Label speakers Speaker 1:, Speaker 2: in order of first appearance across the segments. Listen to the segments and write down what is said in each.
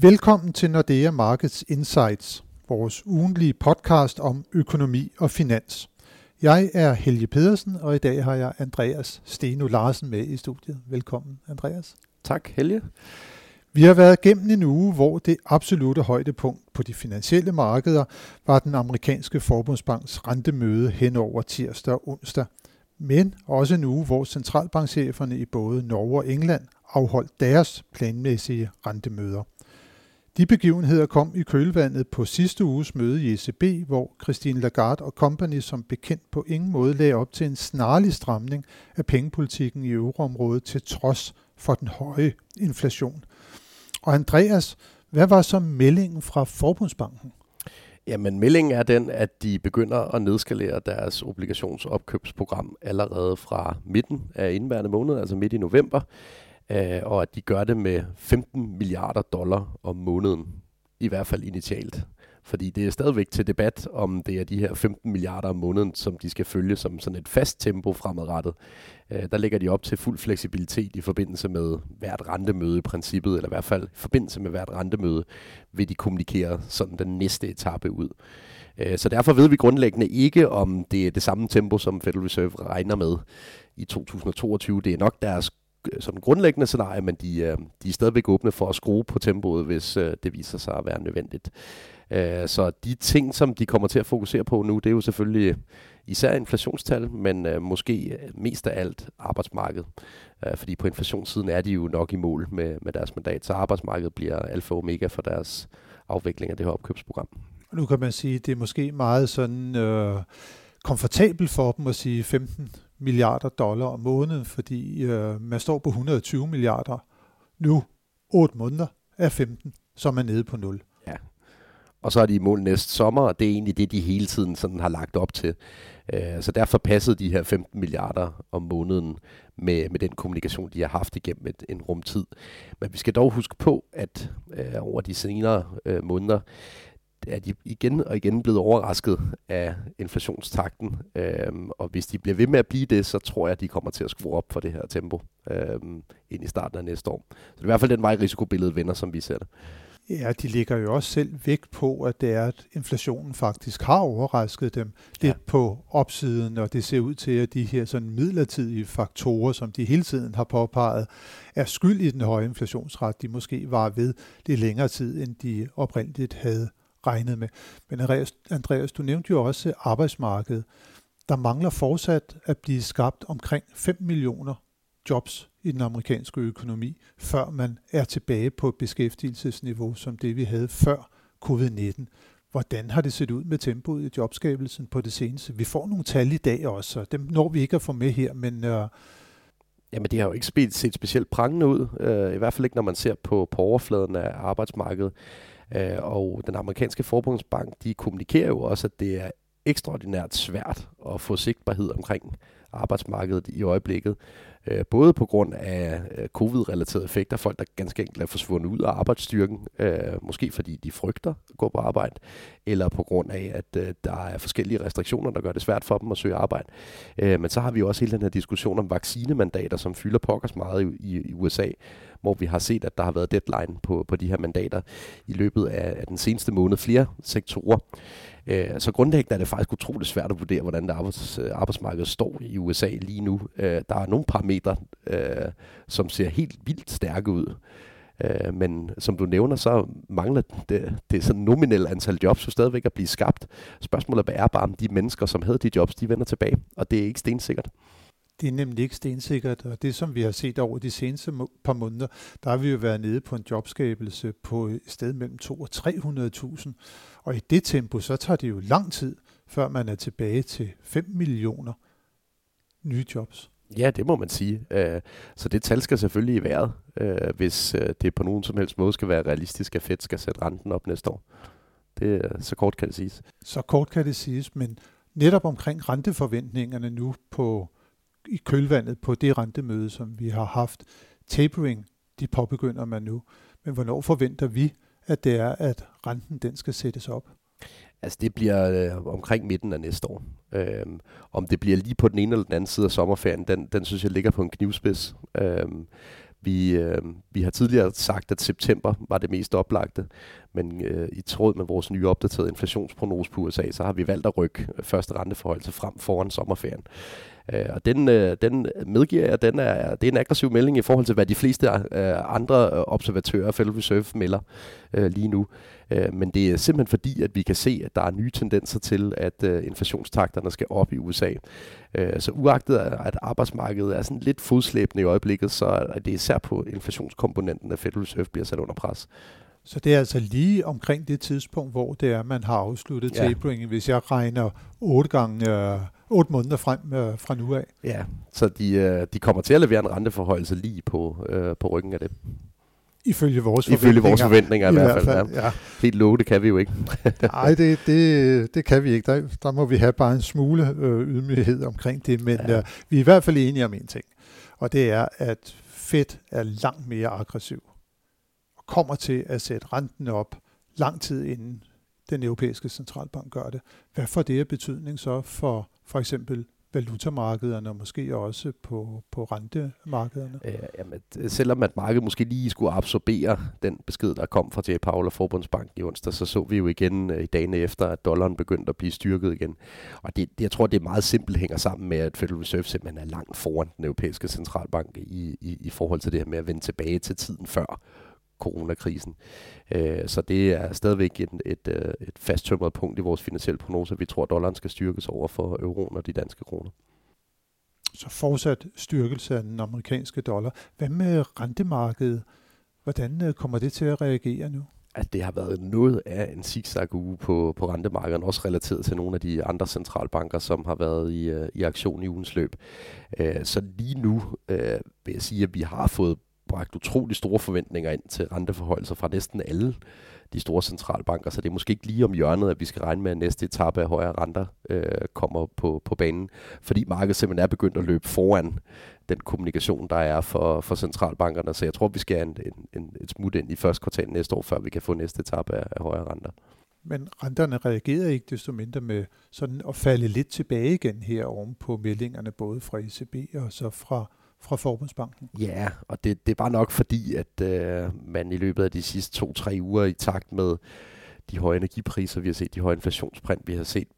Speaker 1: Velkommen til Nordea Markets Insights, vores ugenlige podcast om økonomi og finans. Jeg er Helge Pedersen, og i dag har jeg Andreas Steno Larsen med i studiet. Velkommen, Andreas.
Speaker 2: Tak, Helge.
Speaker 1: Vi har været gennem en uge, hvor det absolute højdepunkt på de finansielle markeder var den amerikanske forbundsbanks rentemøde hen over tirsdag og onsdag. Men også en uge, hvor centralbankcheferne i både Norge og England afholdt deres planmæssige rentemøder. De begivenheder kom i kølvandet på sidste uges møde i ECB, hvor Christine Lagarde og company som bekendt på ingen måde lagde op til en snarlig stramning af pengepolitikken i euroområdet til trods for den høje inflation. Og Andreas, hvad var så meldingen fra Forbundsbanken?
Speaker 2: Jamen, meldingen er den, at de begynder at nedskalere deres obligationsopkøbsprogram allerede fra midten af indværende måned, altså midt i november øh, og at de gør det med 15 milliarder dollar om måneden, i hvert fald initialt. Fordi det er stadigvæk til debat, om det er de her 15 milliarder om måneden, som de skal følge som sådan et fast tempo fremadrettet. Øh, der lægger de op til fuld fleksibilitet i forbindelse med hvert rentemøde i princippet, eller i hvert fald i forbindelse med hvert rentemøde, vil de kommunikere sådan den næste etape ud. Øh, så derfor ved vi grundlæggende ikke, om det er det samme tempo, som Federal Reserve regner med i 2022. Det er nok deres sådan grundlæggende scenarie, men de, øh, de er stadigvæk åbne for at skrue på tempoet, hvis øh, det viser sig at være nødvendigt. Øh, så de ting, som de kommer til at fokusere på nu, det er jo selvfølgelig især inflationstal, men øh, måske øh, mest af alt arbejdsmarkedet. Øh, fordi på inflationssiden er de jo nok i mål med, med deres mandat, så arbejdsmarkedet bliver alfa og omega for deres afvikling af det her opkøbsprogram.
Speaker 1: Nu kan man sige, at det er måske meget sådan øh, komfortabel for dem at sige 15 milliarder dollar om måneden, fordi øh, man står på 120 milliarder nu, 8 måneder af 15, så er man nede på 0.
Speaker 2: Ja. Og så er de i mål næste sommer, og det er egentlig det, de hele tiden sådan har lagt op til. Øh, så derfor passede de her 15 milliarder om måneden med, med den kommunikation, de har haft igennem et, en rumtid. Men vi skal dog huske på, at øh, over de senere øh, måneder, er de igen og igen blevet overrasket af inflationstakten. Øhm, og hvis de bliver ved med at blive det, så tror jeg, at de kommer til at skrue op for det her tempo øhm, ind i starten af næste år. Så det er i hvert fald den vej, risikobilledet vender, som vi ser det.
Speaker 1: Ja, de ligger jo også selv vægt på, at det er, at inflationen faktisk har overrasket dem lidt ja. på opsiden, og det ser ud til, at de her sådan midlertidige faktorer, som de hele tiden har påpeget, er skyld i den høje inflationsret, de måske var ved lidt længere tid, end de oprindeligt havde regnet med. Men Andreas, Andreas, du nævnte jo også arbejdsmarkedet. Der mangler fortsat at blive skabt omkring 5 millioner jobs i den amerikanske økonomi, før man er tilbage på et beskæftigelsesniveau som det, vi havde før covid-19. Hvordan har det set ud med tempoet i jobskabelsen på det seneste? Vi får nogle tal i dag også, og dem når vi ikke at få med her, men... Øh,
Speaker 2: Jamen, det har jo ikke set specielt prangende ud, øh, i hvert fald ikke, når man ser på, på overfladen af arbejdsmarkedet. Øh, og den amerikanske forbundsbank, de kommunikerer jo også, at det er ekstraordinært svært at få sigtbarhed omkring arbejdsmarkedet i øjeblikket. Øh, både på grund af øh, covid-relaterede effekter, folk der ganske enkelt er forsvundet ud af arbejdsstyrken, øh, måske fordi de frygter at gå på arbejde, eller på grund af, at øh, der er forskellige restriktioner, der gør det svært for dem at søge arbejde. Øh, men så har vi jo også hele den her diskussion om vaccinemandater, som fylder pokkers meget i, i, i USA, hvor vi har set, at der har været deadline på, på de her mandater i løbet af, af den seneste måned. Flere sektorer. Øh, så grundlæggende er det faktisk utroligt svært at vurdere, hvordan det arbejds, øh, arbejdsmarkedet står i USA lige nu. Øh, der er nogle parametre, øh, som ser helt vildt stærke ud. Øh, men som du nævner, så mangler det, det sådan nominelle antal jobs jo stadigvæk at blive skabt. Spørgsmålet er bare, om de mennesker, som havde de jobs, de vender tilbage. Og det er ikke stensikkert.
Speaker 1: Det er nemlig ikke stensikkert, og det som vi har set over de seneste par måneder, der har vi jo været nede på en jobskabelse på et sted mellem 2 og 300.000. Og i det tempo, så tager det jo lang tid, før man er tilbage til 5 millioner nye jobs.
Speaker 2: Ja, det må man sige. Øh, så det tal skal selvfølgelig i vejret, øh, hvis øh, det på nogen som helst måde skal være realistisk, at Fed skal sætte renten op næste år. Det, så kort kan det siges.
Speaker 1: Så kort kan det siges, men netop omkring renteforventningerne nu på i kølvandet på det rentemøde, som vi har haft. Tapering, de påbegynder man nu. Men hvornår forventer vi, at det er, at renten den skal sættes op?
Speaker 2: Altså det bliver øh, omkring midten af næste år. Øhm, om det bliver lige på den ene eller den anden side af sommerferien, den, den synes jeg ligger på en knivspids. Øhm, Vi, øh, vi har tidligere sagt, at september var det mest oplagte, men øh, i tråd med vores nye opdaterede inflationsprognose på USA, så har vi valgt at rykke første renteforhold frem foran sommerferien. Øh, og den, øh, den medgiver jeg, den er, det er en aggressiv melding i forhold til, hvad de fleste øh, andre øh, observatører af Federal Reserve melder øh, lige nu. Øh, men det er simpelthen fordi, at vi kan se, at der er nye tendenser til, at øh, inflationstakterne skal op i USA. Øh, så uagtet at arbejdsmarkedet er sådan lidt fodslæbende i øjeblikket, så er det især på inflationskomponenten, at Federal Reserve bliver sat under pres.
Speaker 1: Så det er altså lige omkring det tidspunkt, hvor det er, man har afsluttet ja. tapering, hvis jeg regner otte gange øh, otte måneder frem øh, fra nu af.
Speaker 2: Ja, så de, øh, de kommer til at levere en renteforhøjelse lige på, øh, på ryggen af det.
Speaker 1: Ifølge vores
Speaker 2: forventninger. Ifølge vores forventninger i, i hvert fald. fald ja. Ja. Helt love, det kan vi jo ikke.
Speaker 1: Nej, det, det, det kan vi ikke. Der, der må vi have bare en smule øh, ydmyghed omkring det, men ja. øh, vi er i hvert fald enige om en ting, og det er, at Fed er langt mere aggressiv kommer til at sætte renten op lang tid inden den europæiske centralbank gør det. Hvad får det af betydning så for for eksempel valutamarkederne og måske også på, på rentemarkederne?
Speaker 2: Ja, jamen, selvom at markedet måske lige skulle absorbere den besked, der kom fra J. Powell og Forbundsbank i onsdag, så så vi jo igen øh, i dagene efter, at dollaren begyndte at blive styrket igen. Og det, jeg tror, det er meget simpelt hænger sammen med, at Federal Reserve simpelthen er langt foran den europæiske centralbank i, i, i forhold til det her med at vende tilbage til tiden før coronakrisen. Øh, så det er stadigvæk et, et, øh, et fasttømret punkt i vores finansielle prognose. Vi tror, at dollaren skal styrkes over for euroen og de danske kroner.
Speaker 1: Så fortsat styrkelse af den amerikanske dollar. Hvad med rentemarkedet? Hvordan øh, kommer det til at reagere nu?
Speaker 2: at det har været noget af en zigzag uge på, på rentemarkedet, også relateret til nogle af de andre centralbanker, som har været i, i aktion i ugens løb. så lige nu øh, vil jeg sige, at vi har fået bragt utrolig store forventninger ind til renteforholdelser fra næsten alle de store centralbanker, så det er måske ikke lige om hjørnet, at vi skal regne med, at næste etape af højere renter øh, kommer på, på banen, fordi markedet simpelthen er begyndt at løbe foran den kommunikation, der er for, for centralbankerne. Så jeg tror, vi skal en, en, en, et smut ind i første kvartal næste år, før vi kan få næste etape af, af højere renter.
Speaker 1: Men renterne reagerer ikke desto mindre med sådan at falde lidt tilbage igen her oven på meldingerne, både fra ECB og så fra fra Forbundsbanken.
Speaker 2: Ja, og det, det er bare nok fordi, at øh, man i løbet af de sidste to-tre uger i takt med de høje energipriser, vi har set, de høje inflationsprint, vi har set,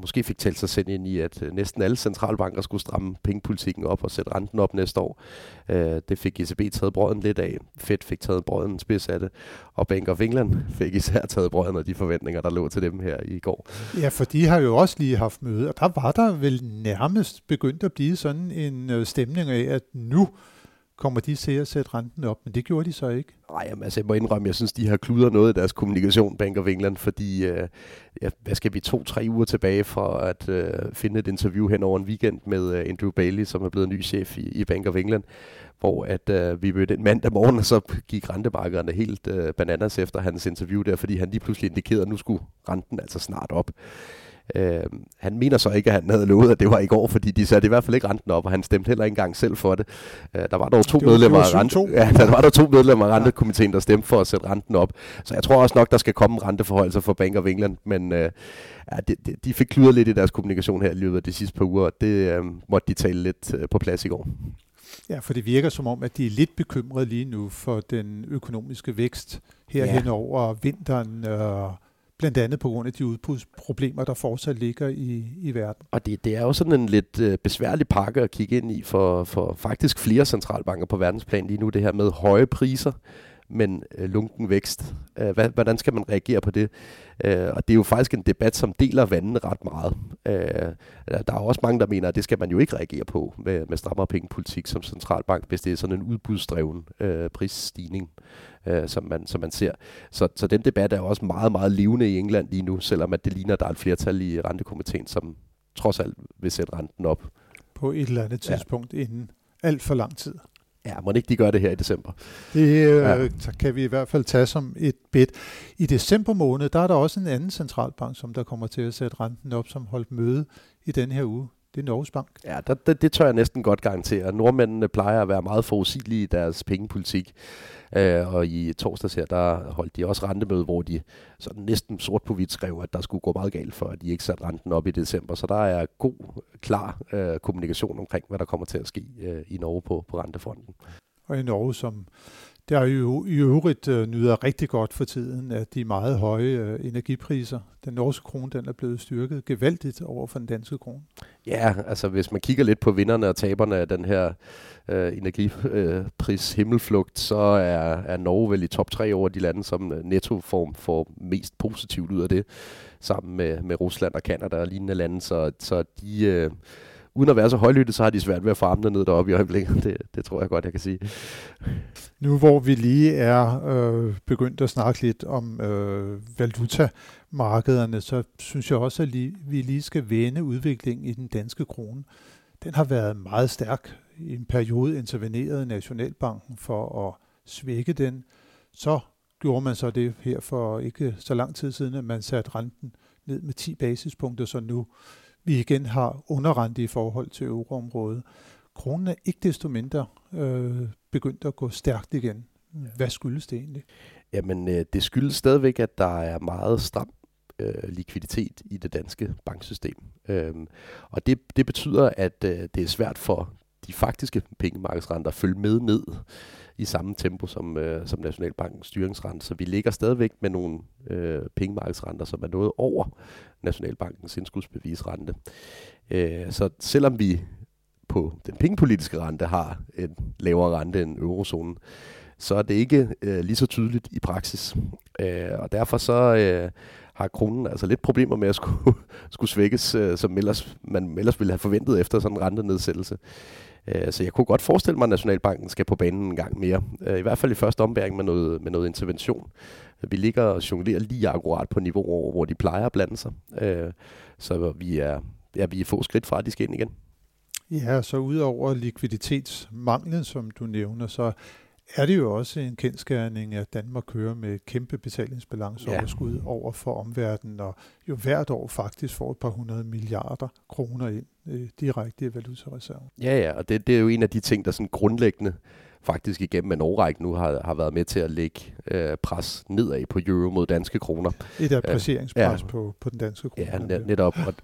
Speaker 2: måske fik talt sig selv ind i, at øh, næsten alle centralbanker skulle stramme pengepolitikken op og sætte renten op næste år. Øh, det fik ECB taget brøden lidt af. Fed fik taget brøden spids af det. Og Bank of England fik især taget brøden af de forventninger, der lå til dem her i går.
Speaker 1: Ja, for de har jo også lige haft møde, og der var der vel nærmest begyndt at blive sådan en øh, stemning af, at nu kommer de til at sætte renten op, men det gjorde de så ikke.
Speaker 2: Nej, altså, jeg må indrømme, jeg synes, de har kludret noget i deres kommunikation, Bank of England, fordi, øh, ja, hvad skal vi, to-tre uger tilbage for at øh, finde et interview hen over en weekend med øh, Andrew Bailey, som er blevet ny chef i, i Bank of England, hvor at øh, vi mødte en mandag morgen, og så gik rentemarkederne helt øh, bananas efter hans interview der, fordi han lige pludselig indikerede, at nu skulle renten altså snart op. Øh, han mener så ikke, at han havde lovet, at det var i går, fordi de satte i hvert fald ikke renten op, og han stemte heller ikke engang selv for det. Øh, der var dog to det var, medlemmer af rente, ja, der var der to medlemmer af rentekomiteen, der stemte for at sætte renten op. Så jeg tror også nok, der skal komme renteforhold for Bank of England, men øh, ja, de, de, de fik kludret lidt i deres kommunikation her i løbet af de sidste par uger, og det øh, måtte de tale lidt øh, på plads i går.
Speaker 1: Ja, for det virker som om, at de er lidt bekymrede lige nu for den økonomiske vækst her ja. hen over vinteren. Øh, blandt andet på grund af de udbudsproblemer, der fortsat ligger i, i verden.
Speaker 2: Og det, det er jo sådan en lidt øh, besværlig pakke at kigge ind i for, for faktisk flere centralbanker på verdensplan lige nu, det her med høje priser, men øh, lunken vækst. Øh, hvad, hvordan skal man reagere på det? Øh, og det er jo faktisk en debat, som deler vandene ret meget. Øh, der er også mange, der mener, at det skal man jo ikke reagere på med, med strammere pengepolitik som centralbank, hvis det er sådan en udbudsdreven øh, prisstigning, øh, som, man, som man ser. Så, så den debat er også meget, meget levende i England lige nu, selvom at det ligner, at der er et flertal i rentekomiteen, som trods alt vil sætte renten op.
Speaker 1: På et eller andet tidspunkt ja. inden alt for lang tid.
Speaker 2: Ja, må ikke de gøre det her i december?
Speaker 1: Det øh, ja. kan vi i hvert fald tage som et bed. I december måned, der er der også en anden centralbank, som der kommer til at sætte renten op, som holdt møde i den her uge. Det er Norges Bank.
Speaker 2: Ja, det, det, det tør jeg næsten godt garantere. Nordmændene plejer at være meget forudsigelige i deres pengepolitik. Øh, og i torsdags her, der holdt de også rentemøde, hvor de sådan næsten sort på hvidt skrev, at der skulle gå meget galt for, at de ikke satte renten op i december. Så der er god, klar øh, kommunikation omkring, hvad der kommer til at ske øh, i Norge på, på rentefronten.
Speaker 1: og i Norge, som der jo i øvrigt øh, nyder rigtig godt for tiden af de meget høje øh, energipriser. Den norske krone den er blevet styrket gevaldigt over for den danske krone.
Speaker 2: Ja, altså hvis man kigger lidt på vinderne og taberne af den her øh, energipris øh, himmelflugt, så er, er Norge vel i top 3 over de lande, som øh, nettoform får, mest positivt ud af det, sammen med, med Rusland og Kanada og lignende lande. Så, så de... Øh, uden at være så højlytte, så har de svært ved at farme ned deroppe i øjeblikket. Det, det tror jeg godt, jeg kan sige.
Speaker 1: Nu hvor vi lige er øh, begyndt at snakke lidt om øh, valutamarkederne, så synes jeg også, at li- vi lige skal vende udviklingen i den danske krone. Den har været meget stærk. I en periode intervenerede Nationalbanken for at svække den. Så gjorde man så det her for ikke så lang tid siden, at man satte renten ned med 10 basispunkter, så nu vi igen har underrente i forhold til euroområdet. Kronen er ikke desto mindre øh, begyndt at gå stærkt igen. Hvad skyldes det egentlig?
Speaker 2: Jamen, øh, det skyldes stadigvæk, at der er meget stram øh, likviditet i det danske banksystem. Øhm, og det, det betyder, at øh, det er svært for de faktiske pengemarkedsrenter at følge med ned i samme tempo som, øh, som Nationalbankens styringsrente. Så vi ligger stadigvæk med nogle øh, pengemarkedsrenter, som er noget over Nationalbankens indskudsbevisrente. Øh, så selvom vi på den pengepolitiske rente har en lavere rente end eurozonen, så er det ikke øh, lige så tydeligt i praksis. Øh, og derfor så øh, har kronen altså lidt problemer med at skulle, skulle svækkes, øh, som ellers, man ellers ville have forventet efter sådan en rentenedsættelse. Øh, så jeg kunne godt forestille mig, at Nationalbanken skal på banen en gang mere. Øh, I hvert fald i første ombæring med noget, med noget intervention. Vi ligger og jonglerer lige akkurat på niveau, hvor de plejer at blande sig. Øh, så vi er, ja, vi er få skridt fra, at de skal ind igen.
Speaker 1: Ja, så udover likviditetsmanglen, som du nævner, så er det jo også en kendskærning, at Danmark kører med kæmpe betalingsbalanceoverskud ja. over for omverdenen, og jo hvert år faktisk får et par hundrede milliarder kroner ind øh, direkte i valutareserven.
Speaker 2: Ja, ja, og det, det er jo en af de ting, der sådan grundlæggende faktisk igennem en årrække nu har, har været med til at lægge øh, pres nedad på euro mod danske kroner.
Speaker 1: Et apprecierinspres ja. på, på den danske krone.
Speaker 2: Ja, net, netop. Og,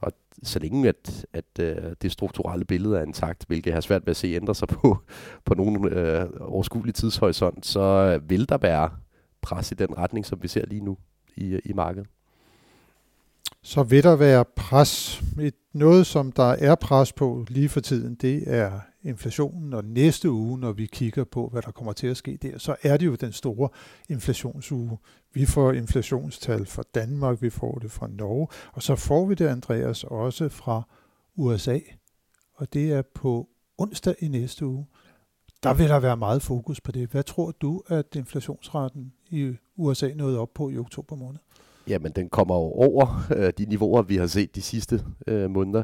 Speaker 2: og så længe at, at øh, det strukturelle billede er intakt, hvilket jeg har svært ved at se ændre sig på, på nogen øh, overskuelig tidshorisont, så vil der være pres i den retning, som vi ser lige nu i, i markedet.
Speaker 1: Så vil der være pres. Et, noget, som der er pres på lige for tiden, det er inflationen, og næste uge, når vi kigger på, hvad der kommer til at ske der, så er det jo den store inflationsuge. Vi får inflationstal fra Danmark, vi får det fra Norge, og så får vi det, Andreas, også fra USA. Og det er på onsdag i næste uge. Der vil der være meget fokus på det. Hvad tror du, at inflationsraten i USA nåede op på i oktober måned?
Speaker 2: Jamen, den kommer jo over øh, de niveauer, vi har set de sidste øh, måneder.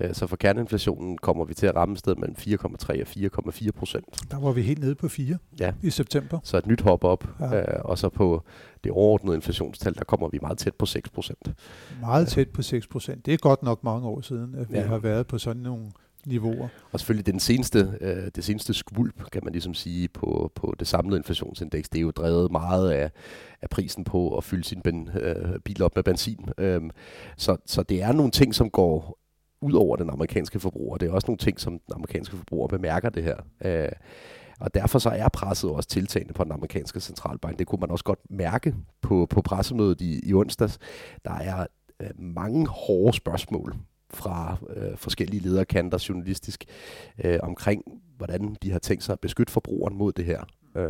Speaker 2: Øh, så for kerneinflationen kommer vi til at ramme sted mellem 4,3 og 4,4 procent.
Speaker 1: Der var vi helt nede på 4 ja. i september.
Speaker 2: Så et nyt hop op. Ja. Øh, og så på det overordnede inflationstal, der kommer vi meget tæt på 6 procent.
Speaker 1: Meget tæt på 6 procent. Det er godt nok mange år siden, at vi ja. har været på sådan nogle niveauer.
Speaker 2: Og selvfølgelig den seneste, øh, det seneste skvulp, kan man ligesom sige, på, på det samlede inflationsindeks, det er jo drevet meget af, af prisen på at fylde sin ben, øh, bil op med benzin. Øhm, så, så det er nogle ting, som går ud over den amerikanske forbruger. Det er også nogle ting, som den amerikanske forbruger bemærker det her. Øh, og derfor så er presset også tiltagende på den amerikanske centralbank. Det kunne man også godt mærke på, på pressemødet i, i onsdags. Der er øh, mange hårde spørgsmål fra øh, forskellige lederkanter journalistisk øh, omkring, hvordan de har tænkt sig at beskytte forbrugeren mod det her. Øh,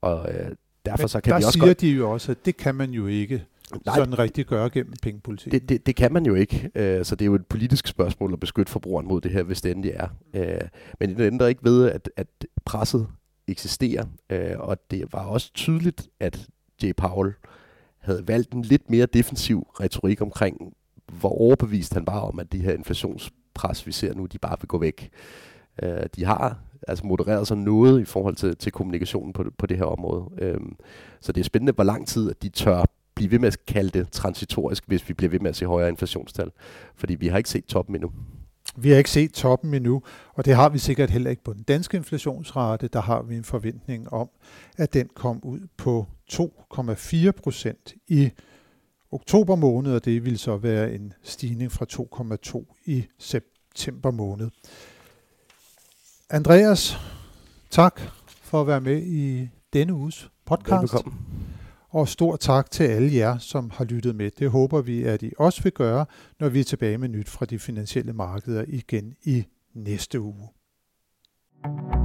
Speaker 2: og øh, derfor
Speaker 1: Men
Speaker 2: så kan
Speaker 1: der
Speaker 2: vi også
Speaker 1: siger
Speaker 2: godt...
Speaker 1: de jo også, at det kan man jo ikke Nej, sådan rigtig gøre gennem pengepolitik.
Speaker 2: Det, det, det kan man jo ikke. Øh, så det er jo et politisk spørgsmål at beskytte forbrugeren mod det her, hvis det endelig er. Øh, men det ændrer ikke ved, at, at presset eksisterer. Øh, og det var også tydeligt, at J. Powell havde valgt en lidt mere defensiv retorik omkring, hvor overbevist han var om, at de her inflationspres, vi ser nu, de bare vil gå væk. Øh, de har altså modereret sig noget i forhold til, til kommunikationen på, på det her område. Øh, så det er spændende, hvor lang tid at de tør blive ved med at kalde det transitorisk, hvis vi bliver ved med at se højere inflationstal. Fordi vi har ikke set toppen endnu.
Speaker 1: Vi har ikke set toppen endnu, og det har vi sikkert heller ikke på den danske inflationsrate. Der har vi en forventning om, at den kom ud på 2,4 procent i oktober måned, og det vil så være en stigning fra 2,2 i september måned. Andreas, Tak for at være med i denne uges podcast.
Speaker 2: Velbekomme.
Speaker 1: Og stor tak til alle jer, som har lyttet med. Det håber vi, at I også vil gøre, når vi er tilbage med nyt fra de finansielle markeder igen i næste uge. thank you